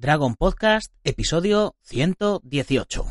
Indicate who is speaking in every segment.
Speaker 1: Dragon Podcast, episodio 118.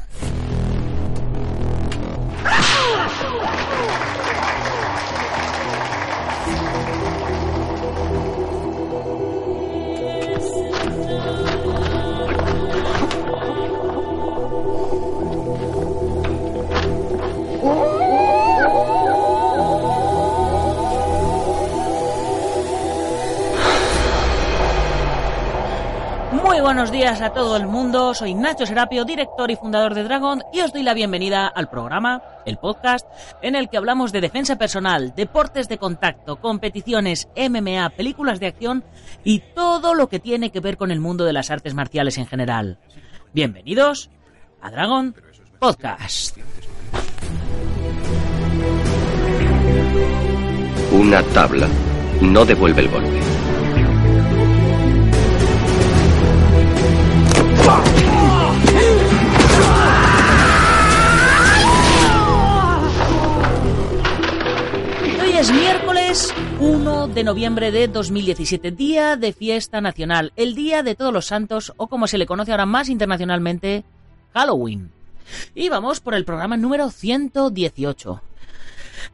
Speaker 1: Buenos días a todo el mundo, soy Nacho Serapio, director y fundador de Dragon, y os doy la bienvenida al programa, el podcast, en el que hablamos de defensa personal, deportes de contacto, competiciones, MMA, películas de acción y todo lo que tiene que ver con el mundo de las artes marciales en general. Bienvenidos a Dragon Podcast.
Speaker 2: Una tabla no devuelve el golpe.
Speaker 1: De noviembre de 2017, día de fiesta nacional, el día de todos los santos o como se le conoce ahora más internacionalmente, Halloween. Y vamos por el programa número 118.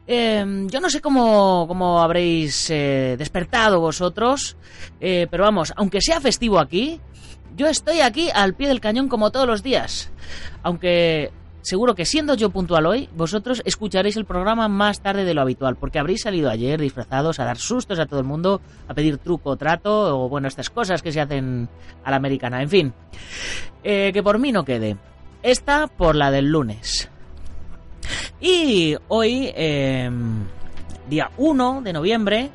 Speaker 1: Eh, yo no sé cómo, cómo habréis eh, despertado vosotros, eh, pero vamos, aunque sea festivo aquí, yo estoy aquí al pie del cañón como todos los días. Aunque seguro que siendo yo puntual hoy, vosotros escucharéis el programa más tarde de lo habitual, porque habréis salido ayer disfrazados a dar sustos a todo el mundo, a pedir truco trato, o bueno, estas cosas que se hacen a la americana. En fin, eh, que por mí no quede. Esta por la del lunes. Y hoy, eh, día 1 de noviembre,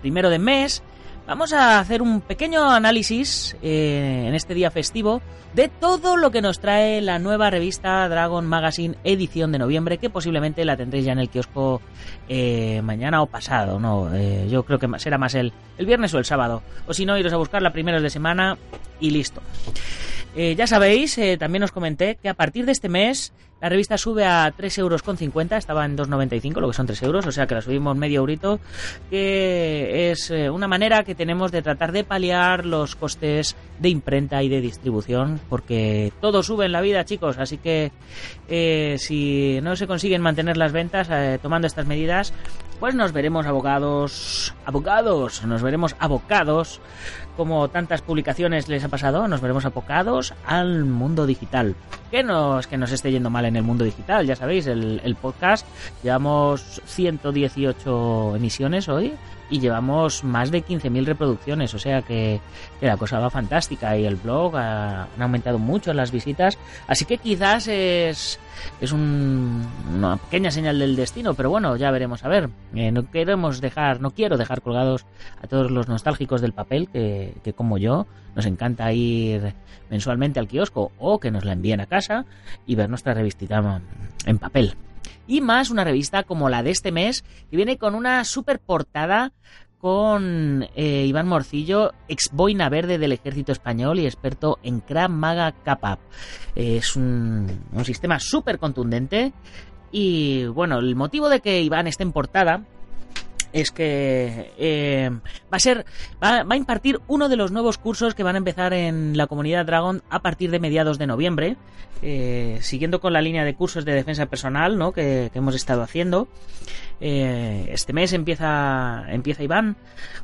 Speaker 1: primero de mes, vamos a hacer un pequeño análisis eh, en este día festivo de todo lo que nos trae la nueva revista Dragon Magazine edición de noviembre, que posiblemente la tendréis ya en el kiosco eh, mañana o pasado, ¿no? Eh, yo creo que será más el, el viernes o el sábado. O si no, iros a buscarla primeros de semana y listo. Eh, ya sabéis, eh, también os comenté que a partir de este mes la revista sube a 3,50 euros, estaba en 2,95, lo que son 3 euros, o sea que la subimos medio eurito, que es eh, una manera que tenemos de tratar de paliar los costes de imprenta y de distribución, porque todo sube en la vida, chicos, así que si no se consiguen mantener las ventas tomando estas medidas, pues nos veremos abogados, abogados, nos veremos abocados, como tantas publicaciones les ha pasado, nos veremos abocados al mundo digital. Que no que nos esté yendo mal en el mundo digital, ya sabéis, el, el podcast, llevamos 118 emisiones hoy y llevamos más de 15.000 reproducciones, o sea que, la cosa va fantástica y el blog ha, aumentado mucho las visitas, así que quizás es, es un, una pequeña señal del destino, pero bueno, ya veremos a ver. Eh, no queremos dejar, no quiero dejar colgados a todos los nostálgicos del papel que, que como yo nos encanta ir mensualmente al kiosco o que nos la envíen a casa y ver nuestra revistita en papel y más una revista como la de este mes, que viene con una super portada con eh, Iván Morcillo, ex boina verde del ejército español y experto en Krav Maga Kappa. Es un, un sistema súper contundente y bueno, el motivo de que Iván esté en portada es que eh, va a ser va, a impartir uno de los nuevos cursos que van a empezar en la comunidad Dragon a partir de mediados de noviembre eh, siguiendo con la línea de cursos de defensa personal ¿no? que, que hemos estado haciendo eh, este mes empieza empieza Iván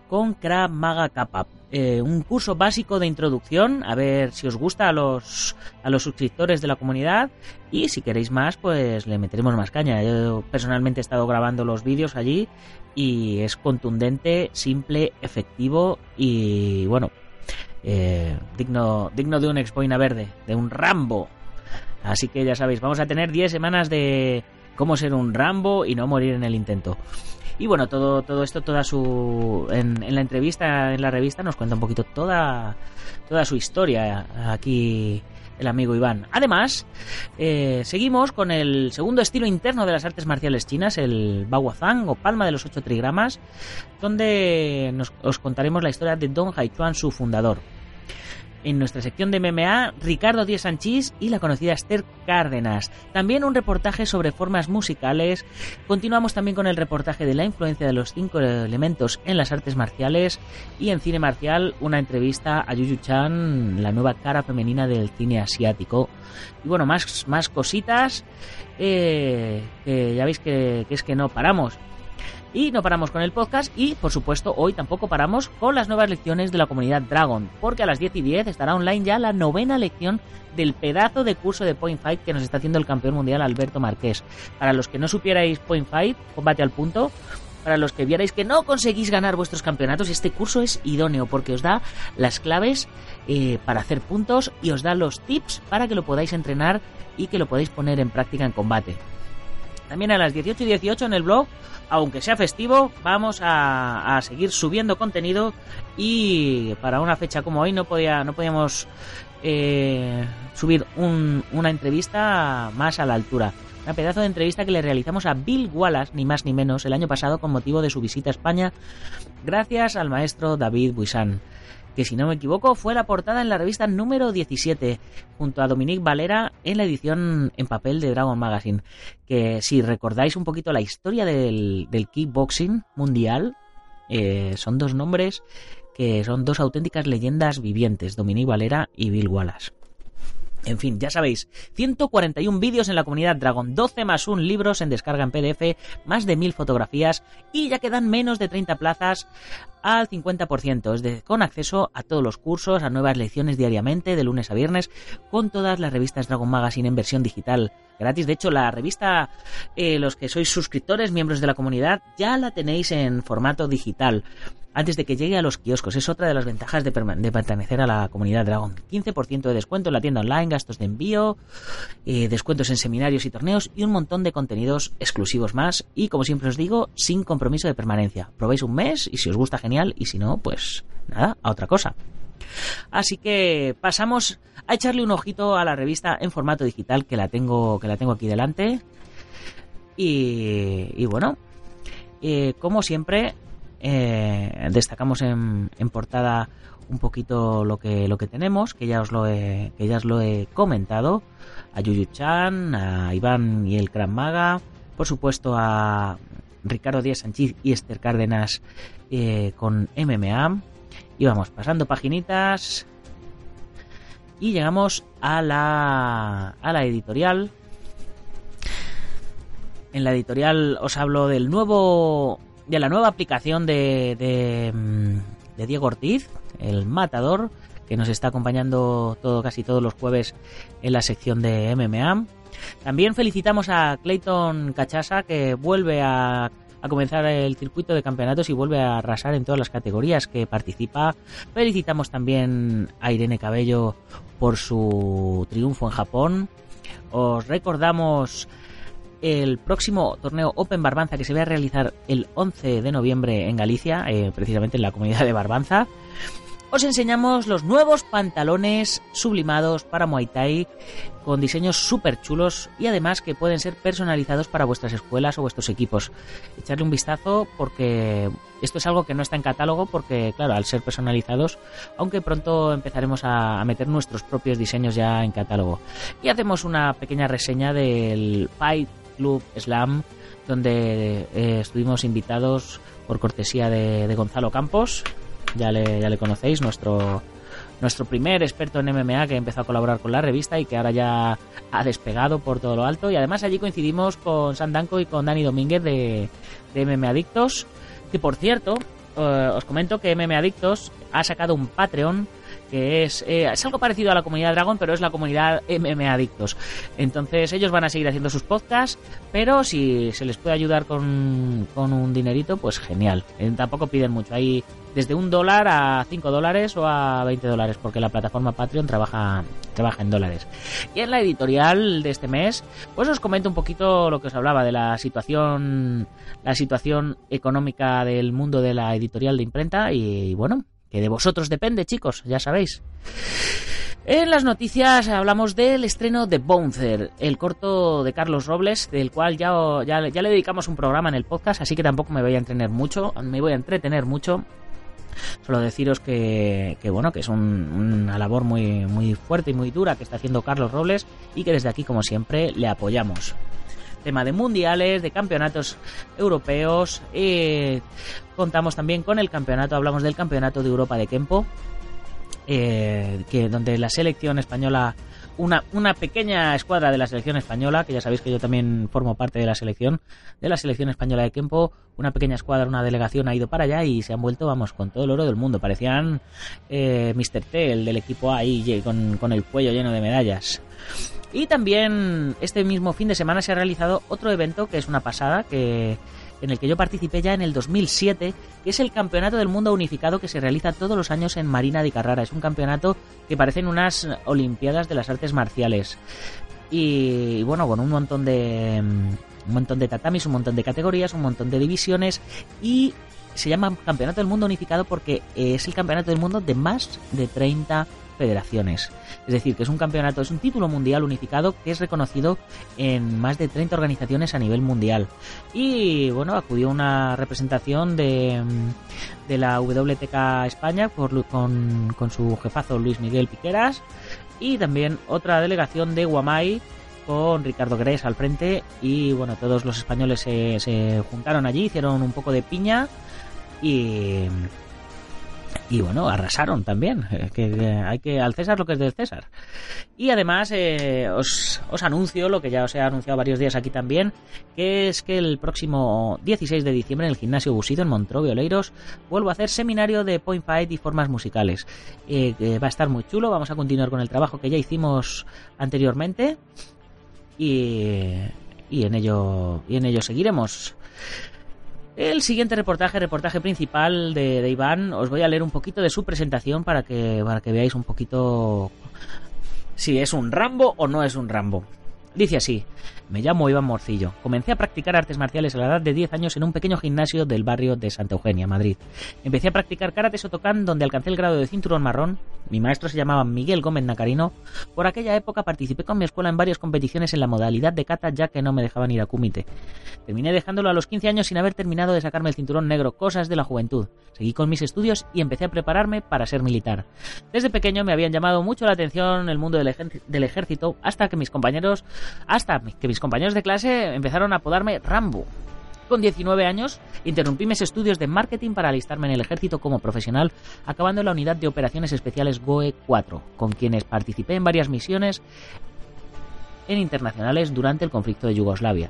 Speaker 1: con Krav Maga Kappa eh, un curso básico de introducción, a ver si os gusta a los, a los suscriptores de la comunidad y si queréis más, pues le meteremos más caña. Yo personalmente he estado grabando los vídeos allí y es contundente, simple, efectivo y bueno, eh, digno, digno de un expoina verde, de un Rambo. Así que ya sabéis, vamos a tener 10 semanas de cómo ser un Rambo y no morir en el intento. Y bueno, todo, todo esto, toda su. En, la entrevista, en la revista, nos cuenta un poquito toda, toda su historia aquí el amigo Iván. Además, eh, seguimos con el segundo estilo interno de las artes marciales chinas, el Baguazhang o Palma de los Ocho Trigramas, donde nos, os contaremos la historia de Don Haichuan, su fundador en nuestra sección de MMA, Ricardo Díaz Sanchís y la conocida Esther Cárdenas. También un reportaje sobre formas musicales. Continuamos también con el reportaje de la influencia de los cinco elementos en las artes marciales. Y en cine marcial, una entrevista a Yuyu Chan, la nueva cara femenina del cine asiático. Y bueno, más, más cositas. Eh, que ya veis que es que no paramos. Y no paramos con el podcast y, por supuesto, hoy tampoco paramos con las nuevas lecciones de la comunidad Dragon, porque a las 10 y 10 estará online ya la novena lección del pedazo de curso de Point Fight que nos está haciendo el campeón mundial Alberto Marqués. Para los que no supierais Point Fight, combate al punto, para los que vierais que no conseguís ganar vuestros campeonatos, este curso es idóneo porque os da las claves eh, para hacer puntos y os da los tips para que lo podáis entrenar y que lo podáis poner en práctica en combate. También a las 18 y 18 en el blog aunque sea festivo, vamos a, seguir subiendo contenido y para una fecha como hoy no podía, no podíamos eh, subir una entrevista más a la altura. Una pedazo de entrevista que le realizamos a Bill Wallace, ni más ni menos, el año pasado con motivo de su visita a España, gracias al maestro David Buisan que si no me equivoco fue la portada en la revista número 17, junto a Dominique Valera en la edición en papel de Dragon Magazine. Que si recordáis un poquito la historia del, kickboxing mundial, eh, son dos nombres que son dos auténticas leyendas vivientes, Dominique Valera y Bill Wallace. En fin, ya sabéis, 141 vídeos en la comunidad Dragon, 12 más 1 libros en descarga en PDF, más de 1000 fotografías y ya quedan menos de 30 plazas al 50%, es de, con acceso a todos los cursos, a nuevas lecciones diariamente, de lunes a viernes, con todas las revistas Dragon Magazine en versión digital gratis. De hecho, la revista, eh, los que sois suscriptores, miembros de la comunidad, ya la tenéis en formato digital antes de que llegue a los kioscos. Es otra de las ventajas de, pertenecer a la comunidad Dragon. 15% de descuento en la tienda online, gastos de envío, eh, descuentos en seminarios y torneos y un montón de contenidos exclusivos más. Y como siempre os digo, sin compromiso de permanencia. Probéis un mes y si os gusta genial y si no, pues nada, a otra cosa. Así que pasamos a echarle un ojito a la revista en formato digital que la tengo, que la tengo aquí delante. Y, bueno, eh, como siempre, eh, destacamos en, portada un poquito lo que, lo que tenemos, que ya os lo he, que ya os lo he comentado. A Yuyu Chan, a Iván y el Gran Maga, por supuesto a Ricardo Díaz Sánchez y Esther Cárdenas eh, con MMA. Y vamos pasando paginitas. Y llegamos a la, a la editorial. En la editorial os hablo del nuevo de la nueva aplicación de, mm, de, Diego Ortiz, el matador, que nos está acompañando todo, casi todos los jueves en la sección de MMA. También felicitamos a Clayton Cachasa, que vuelve a, a comenzar el circuito de campeonatos y vuelve a arrasar en todas las categorías que participa. Felicitamos también a Irene Cabello por su triunfo en Japón. Os recordamos el próximo torneo Open Barbanza que se va a realizar el 11 de noviembre en Galicia, eh, precisamente en la comunidad de Barbanza. Os enseñamos los nuevos pantalones sublimados para Muay Thai con diseños súper chulos y además que pueden ser personalizados para vuestras escuelas o vuestros equipos. Echarle un vistazo porque esto es algo que no está en catálogo porque, claro, al ser personalizados, aunque pronto empezaremos a, meter nuestros propios diseños ya en catálogo. Y hacemos una pequeña reseña del Fight Club Slam, donde eh, estuvimos invitados por cortesía de, Gonzalo Campos, ya le, ya le conocéis, nuestro, nuestro primer experto en MMA que empezó a colaborar con la revista y que ahora ya ha despegado por todo lo alto. Y además allí coincidimos con Sandanko y con Dani Domínguez de, de MMA Adictos, que por cierto, eh, os comento que MMA Adictos ha sacado un Patreon que es, eh, es algo parecido a la comunidad Dragon, pero es la comunidad MM Adictos. Entonces ellos van a seguir haciendo sus podcasts, pero si se les puede ayudar con, con un dinerito, pues genial. Eh, tampoco piden mucho, hay desde un dólar a 5 dólares o a 20 dólares, porque la plataforma Patreon trabaja, trabaja en dólares. Y en la editorial de este mes, pues os comento un poquito lo que os hablaba de la situación, la situación económica del mundo de la editorial de imprenta y bueno, que de vosotros depende, chicos, ya sabéis. En las noticias hablamos del estreno de Bouncer, el corto de Carlos Robles, del cual ya, ya, le dedicamos un programa en el podcast, así que tampoco me voy a entretener mucho, me voy a entretener mucho. Solo deciros que, bueno, que es una labor muy, muy fuerte y muy dura que está haciendo Carlos Robles y que desde aquí, como siempre, le apoyamos tema de mundiales, de campeonatos europeos. Contamos también con el campeonato, hablamos del campeonato de Europa de Kempo, eh, que donde la selección española una, una pequeña escuadra de la selección española, que ya sabéis que yo también formo parte de la selección, de la selección española de Kempo, una pequeña escuadra, una delegación ha ido para allá y se han vuelto, vamos, con todo el oro del mundo. Parecían eh, Mr. T, el del equipo ahí, con, con el cuello lleno de medallas. Y también este mismo fin de semana se ha realizado otro evento que es una pasada, que en el que yo participé ya en el 2007, que es el Campeonato del Mundo Unificado que se realiza todos los años en Marina de Carrara. Es un campeonato que parecen unas Olimpiadas de las artes marciales. Y bueno, con un montón de mm, un montón de tatamis, un montón de categorías, un montón de divisiones y se llama Campeonato del Mundo Unificado porque es el campeonato del mundo de más de 30 Es decir, que es un campeonato, es un título mundial unificado que es reconocido en más de 30 organizaciones a nivel mundial. Y bueno, acudió una representación de, de la WTK España con, con su jefazo Luis Miguel Piqueras y también otra delegación de Guamay con Ricardo Gres al frente y bueno, todos los españoles se, se juntaron allí, hicieron un poco de piña y y bueno, arrasaron también. Eh, que, hay que al César lo que es del César. Y además eh, os, os, anuncio lo que ya os he anunciado varios días aquí también, que es que el próximo 16 de diciembre en el gimnasio Busido en Montrove Oleiros vuelvo a hacer seminario de point fight y formas musicales. Eh, va a estar muy chulo. Vamos a continuar con el trabajo que ya hicimos anteriormente y, y en ello y en ello seguiremos. El siguiente reportaje, reportaje principal de, Iván, os voy a leer un poquito de su presentación para que, para que veáis un poquito si es un Rambo o no es un Rambo. Dice así, me llamo Iván Morcillo. Comencé a practicar artes marciales a la edad de 10 años en un pequeño gimnasio del barrio de Santa Eugenia, Madrid. Empecé a practicar karate Sotokan donde alcancé el grado de cinturón marrón. Mi maestro se llamaba Miguel Gómez Nacarino. Por aquella época participé con mi escuela en varias competiciones en la modalidad de kata ya que no me dejaban ir a kumite. Terminé dejándolo a los 15 años sin haber terminado de sacarme el cinturón negro, cosas de la juventud. Seguí con mis estudios y empecé a prepararme para ser militar. Desde pequeño me habían llamado mucho la atención el mundo del, ejército hasta que mis compañeros hasta que mis compañeros de clase empezaron a apodarme Rambo. Con 19 años, interrumpí mis estudios de marketing para alistarme en el ejército como profesional, acabando en la unidad de operaciones especiales GOE 4, con quienes participé en varias misiones en internacionales durante el conflicto de Yugoslavia.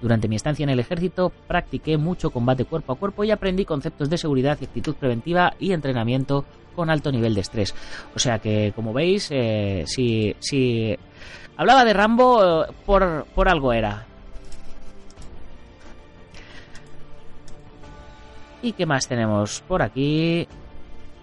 Speaker 1: Durante mi estancia en el ejército practiqué mucho combate cuerpo a cuerpo y aprendí conceptos de seguridad y actitud preventiva y entrenamiento con alto nivel de estrés. O sea que, como veis, eh, si, si Hablaba de Rambo por, por algo era. ¿Y qué más tenemos por aquí?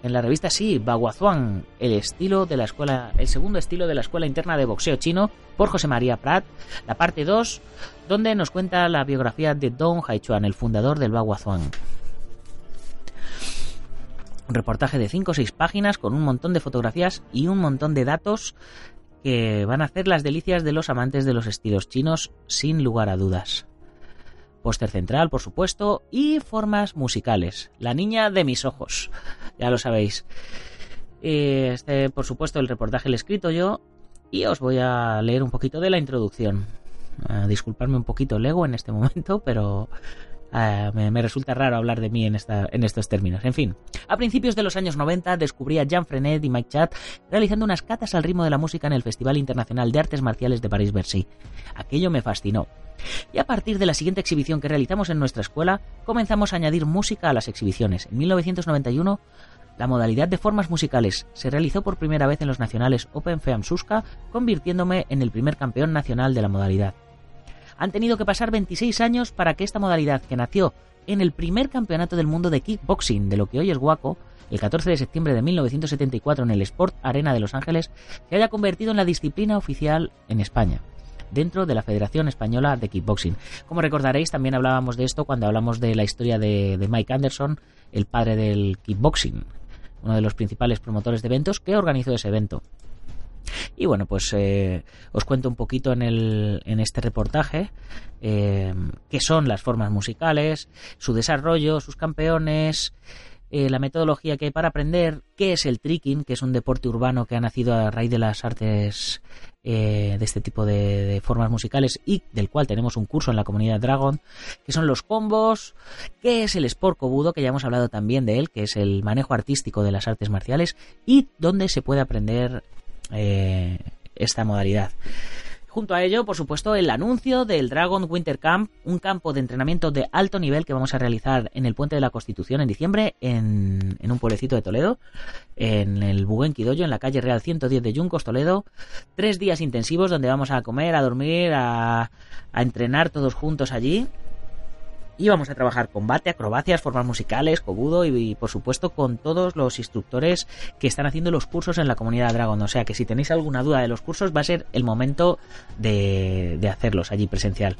Speaker 1: En la revista sí, Baguazuan, el estilo de la escuela, el segundo estilo de la escuela interna de boxeo chino por José María Prat, la parte 2, donde nos cuenta la biografía de Dong Haichuan, el fundador del Baguazuan. Un reportaje de 5 o 6 páginas con un montón de fotografías y un montón de datos que van a hacer las delicias de los amantes de los estilos chinos sin lugar a dudas. Póster central, por supuesto, y formas musicales. La niña de mis ojos, ya lo sabéis. Este, por supuesto, el reportaje lo he escrito yo y os voy a leer un poquito de la introducción. Uh, disculpadme un poquito el ego en este momento, pero Ah, me, resulta raro hablar de mí en, esta, en estos términos. En fin, a principios de los años 90 descubrí a Jean Frenet y Mike Chat realizando unas catas al ritmo de la música en el Festival Internacional de Artes Marciales de París-Bercy. Aquello me fascinó. Y a partir de la siguiente exhibición que realizamos en nuestra escuela, comenzamos a añadir música a las exhibiciones. En 1991 la modalidad de formas musicales se realizó por primera vez en los nacionales Open Feam Suska, convirtiéndome en el primer campeón nacional de la modalidad. Han tenido que pasar 26 años para que esta modalidad, que nació en el primer campeonato del mundo de kickboxing de lo que hoy es Guaco, el 14 de septiembre de 1974 en el Sport Arena de Los Ángeles, se haya convertido en la disciplina oficial en España dentro de la Federación Española de Kickboxing. Como recordaréis, también hablábamos de esto cuando hablamos de la historia de, Mike Anderson, el padre del kickboxing, uno de los principales promotores de eventos que organizó ese evento. Y bueno, pues eh, os cuento un poquito en, el, en este reportaje eh, qué son las formas musicales, su desarrollo, sus campeones, eh, la metodología que hay para aprender, qué es el tricking, que es un deporte urbano que ha nacido a raíz de las artes eh, de este tipo de, formas musicales y del cual tenemos un curso en la comunidad Dragon, que son los combos, qué es el Sport Kobudo, que ya hemos hablado también de él, que es el manejo artístico de las artes marciales y dónde se puede aprender eh, esta modalidad. Junto a ello, por supuesto, el anuncio del Dragon Winter Camp, un campo de entrenamiento de alto nivel que vamos a realizar en el Puente de la Constitución en diciembre, en, un pueblecito de Toledo, en el Buguenquidoyo, en la calle Real 110 de Yuncos, Toledo. Tres días intensivos donde vamos a comer, a dormir, a entrenar todos juntos allí y vamos a trabajar combate, acrobacias, formas musicales, cobudo y, por supuesto con todos los instructores que están haciendo los cursos en la comunidad Dragon. O sea que si tenéis alguna duda de los cursos va a ser el momento de, hacerlos allí presencial.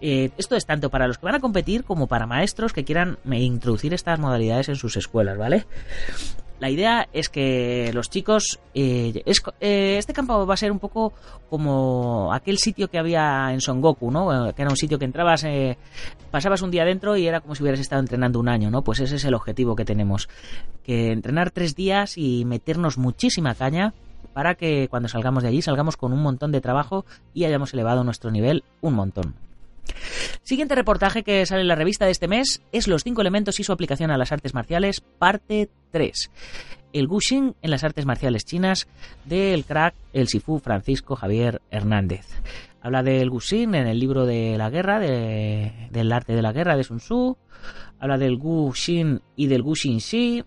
Speaker 1: Eh, esto es tanto para los que van a competir como para maestros que quieran introducir estas modalidades en sus escuelas, ¿vale? La idea es que los chicos. Eh, eh, este campo va a ser un poco como aquel sitio que había en Son Goku, ¿no? Que era un sitio que entrabas, eh, pasabas un día dentro y era como si hubieras estado entrenando un año, ¿no? Pues ese es el objetivo que tenemos. Que entrenar tres días y meternos muchísima caña para que cuando salgamos de allí salgamos con un montón de trabajo y hayamos elevado nuestro nivel un montón. Siguiente reportaje que sale en la revista de este mes es Los cinco elementos y su aplicación a las artes marciales, parte 3. El Guxing en las artes marciales chinas del crack, el Sifu Francisco Javier Hernández. Habla del Guxing en el libro de la guerra, del arte de la guerra de Sun Tzu. Habla del Guxing y del Guxing Shi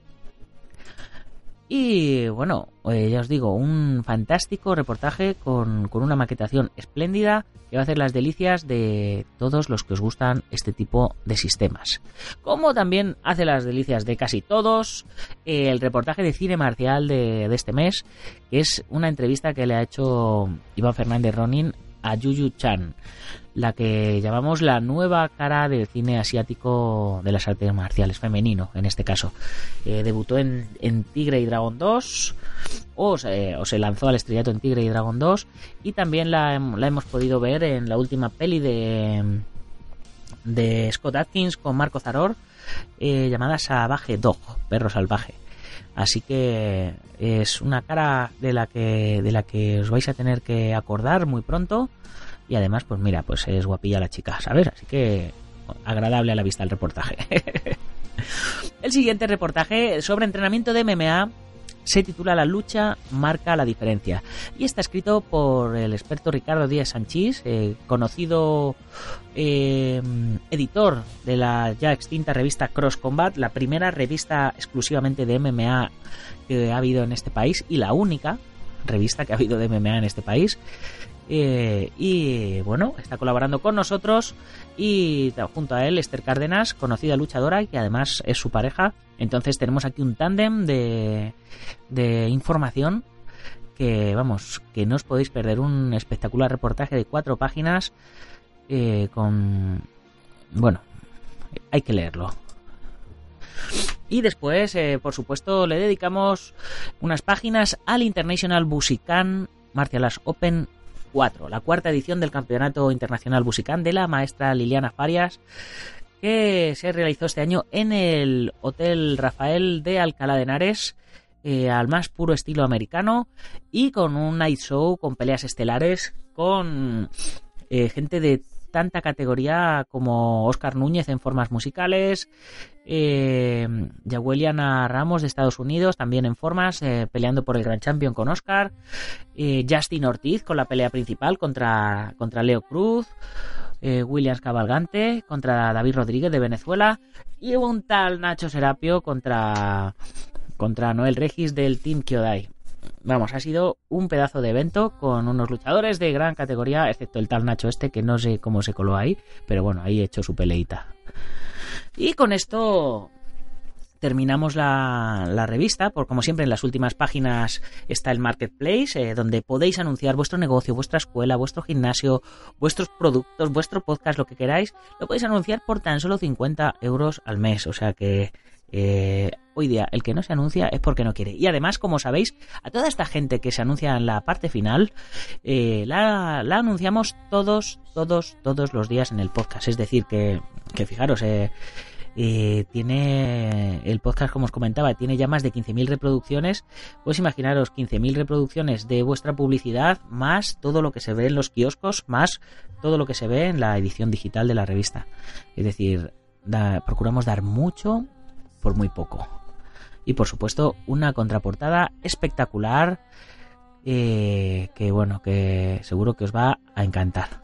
Speaker 1: y bueno, eh, ya os digo, un fantástico reportaje con, una maquetación espléndida que va a hacer las delicias de todos los que os gustan este tipo de sistemas. Como también hace las delicias de casi todos el reportaje de cine marcial de, de este mes, que es una entrevista que le ha hecho Iván Fernández Ronin a Yuyu Chan, la que llamamos la nueva cara del cine asiático de las artes marciales, femenino en este caso. Eh, debutó en, Tigre y Dragon 2, o se, lanzó al estrellato en Tigre y Dragon 2, y también la, hemos podido ver en la última peli de, de Scott Atkins con Marco Zaror, eh, llamada Salvaje Dog, Perro Salvaje. Así que es una cara de la que de la que os vais a tener que acordar muy pronto y además pues mira, pues es guapilla la chica, ¿sabes? Así que agradable a la vista el reportaje. el siguiente reportaje sobre entrenamiento de MMA se titula La lucha marca la diferencia y está escrito por el experto Ricardo Díaz Sanchís, eh, conocido eh, editor de la ya extinta revista Cross Combat, la primera revista exclusivamente de MMA que ha habido en este país y la única revista que ha habido de MMA en este país. Eh, y bueno, está colaborando con nosotros y junto a él Esther Cárdenas, conocida luchadora que además es su pareja. Entonces tenemos aquí un tándem de, de información que vamos, que no os podéis perder un espectacular reportaje de cuatro páginas eh, con... Bueno, hay que leerlo. Y después, eh, por supuesto, le dedicamos unas páginas al International Busican Martial Arts Open la cuarta edición del Campeonato Internacional Busicán de la maestra Liliana Farias, que se realizó este año en el Hotel Rafael de Alcalá de Henares, eh, al más puro estilo americano, y con un night show con peleas estelares, con eh, gente de tanta categoría como Oscar Núñez en formas musicales, eh, Ramos de Estados Unidos también en formas, eh, peleando por el Grand Champion con Oscar, eh, Justin Ortiz con la pelea principal contra, contra Leo Cruz, eh, Williams Cabalgante contra David Rodríguez de Venezuela y un tal Nacho Serapio contra contra Noel Regis del Team Kyodai. Vamos, ha sido un pedazo de evento con unos luchadores de gran categoría, excepto el tal Nacho este, que no sé cómo se coló ahí, pero bueno, ahí he hecho su peleita. Y con esto terminamos la, la, revista, por como siempre en las últimas páginas está el marketplace, eh, donde podéis anunciar vuestro negocio, vuestra escuela, vuestro gimnasio, vuestros productos, vuestro podcast, lo que queráis, lo podéis anunciar por tan solo 50 euros al mes, o sea que eh, día el que no se anuncia es porque no quiere. Y además, como sabéis, a toda esta gente que se anuncia en la parte final, eh, la, la, anunciamos todos, todos, todos los días en el podcast. Es decir, que, que fijaros, eh, eh, tiene el podcast, como os comentaba, tiene ya más de 15.000 reproducciones. Pues imaginaros 15.000 reproducciones de vuestra publicidad, más todo lo que se ve en los kioscos, más todo lo que se ve en la edición digital de la revista. Es decir, da, procuramos dar mucho por muy poco. Y por supuesto, una contraportada espectacular. Eh, que bueno, que seguro que os va a encantar.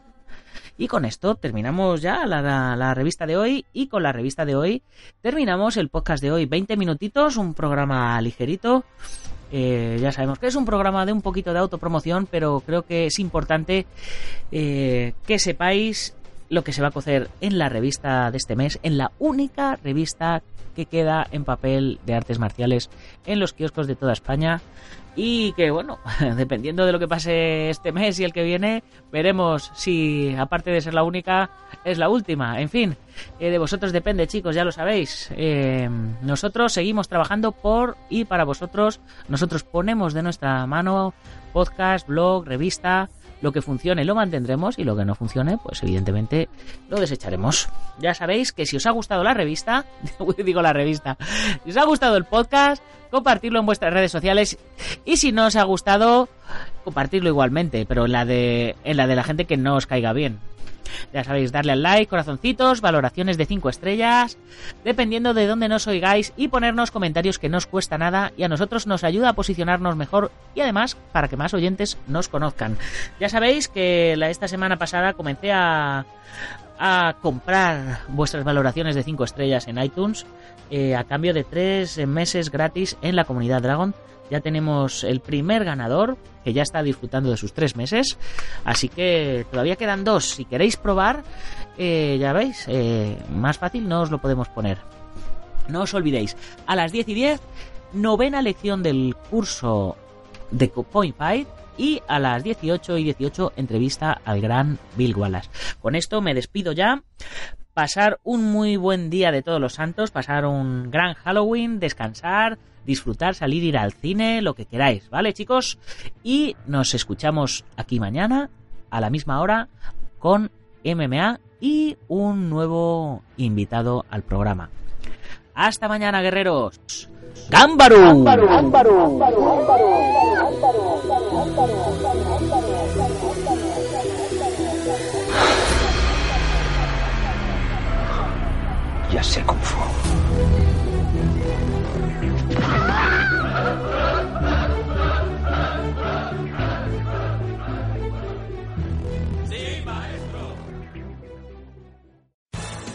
Speaker 1: Y con esto terminamos ya la, la, revista de hoy y con la revista de hoy terminamos el podcast de hoy. 20 minutitos, un programa ligerito. Eh, ya sabemos que es un programa de un poquito de autopromoción, pero creo que es importante eh, que sepáis lo que se va a cocer en la revista de este mes, en la única revista que queda en papel de artes marciales en los kioscos de toda España y que bueno, dependiendo de lo que pase este mes y el que viene, veremos si aparte de ser la única es la última. En fin, eh, de vosotros depende chicos, ya lo sabéis. Eh, nosotros seguimos trabajando por y para vosotros. Nosotros ponemos de nuestra mano podcast, blog, revista lo que funcione lo mantendremos y lo que no funcione, pues evidentemente lo desecharemos. Ya sabéis que si os ha gustado la revista, digo la revista, si os ha gustado el podcast, compartirlo en vuestras redes sociales y si no os ha gustado, compartirlo igualmente, pero en la de, en la, de la gente que no os caiga bien. Ya sabéis, darle al like, corazoncitos, valoraciones de 5 estrellas, dependiendo de dónde nos oigáis, y ponernos comentarios que no os cuesta nada y a nosotros nos ayuda a posicionarnos mejor y además para que más oyentes nos conozcan. Ya sabéis que esta semana pasada comencé a, a comprar vuestras valoraciones de 5 estrellas en iTunes eh, a cambio de 3 meses gratis en la comunidad Dragon ya tenemos el primer ganador que ya está disfrutando de sus tres meses. Así que todavía quedan dos. Si queréis probar, eh, ya veis, eh, más fácil no os lo podemos poner. No os olvidéis, a las 10 y 10, novena lección del curso de Point Fight y a las 18 y 18 entrevista al gran Bill Wallace. Con esto me despido ya. Pasar un muy buen día de todos los santos, pasar un gran Halloween, descansar, disfrutar, salir, ir al cine, lo que queráis, ¿vale chicos? Y nos escuchamos aquí mañana a la misma hora con MMA y un nuevo invitado al programa. Hasta mañana, guerreros. ¡Gámbaro!
Speaker 2: Ya sé Kung Fu.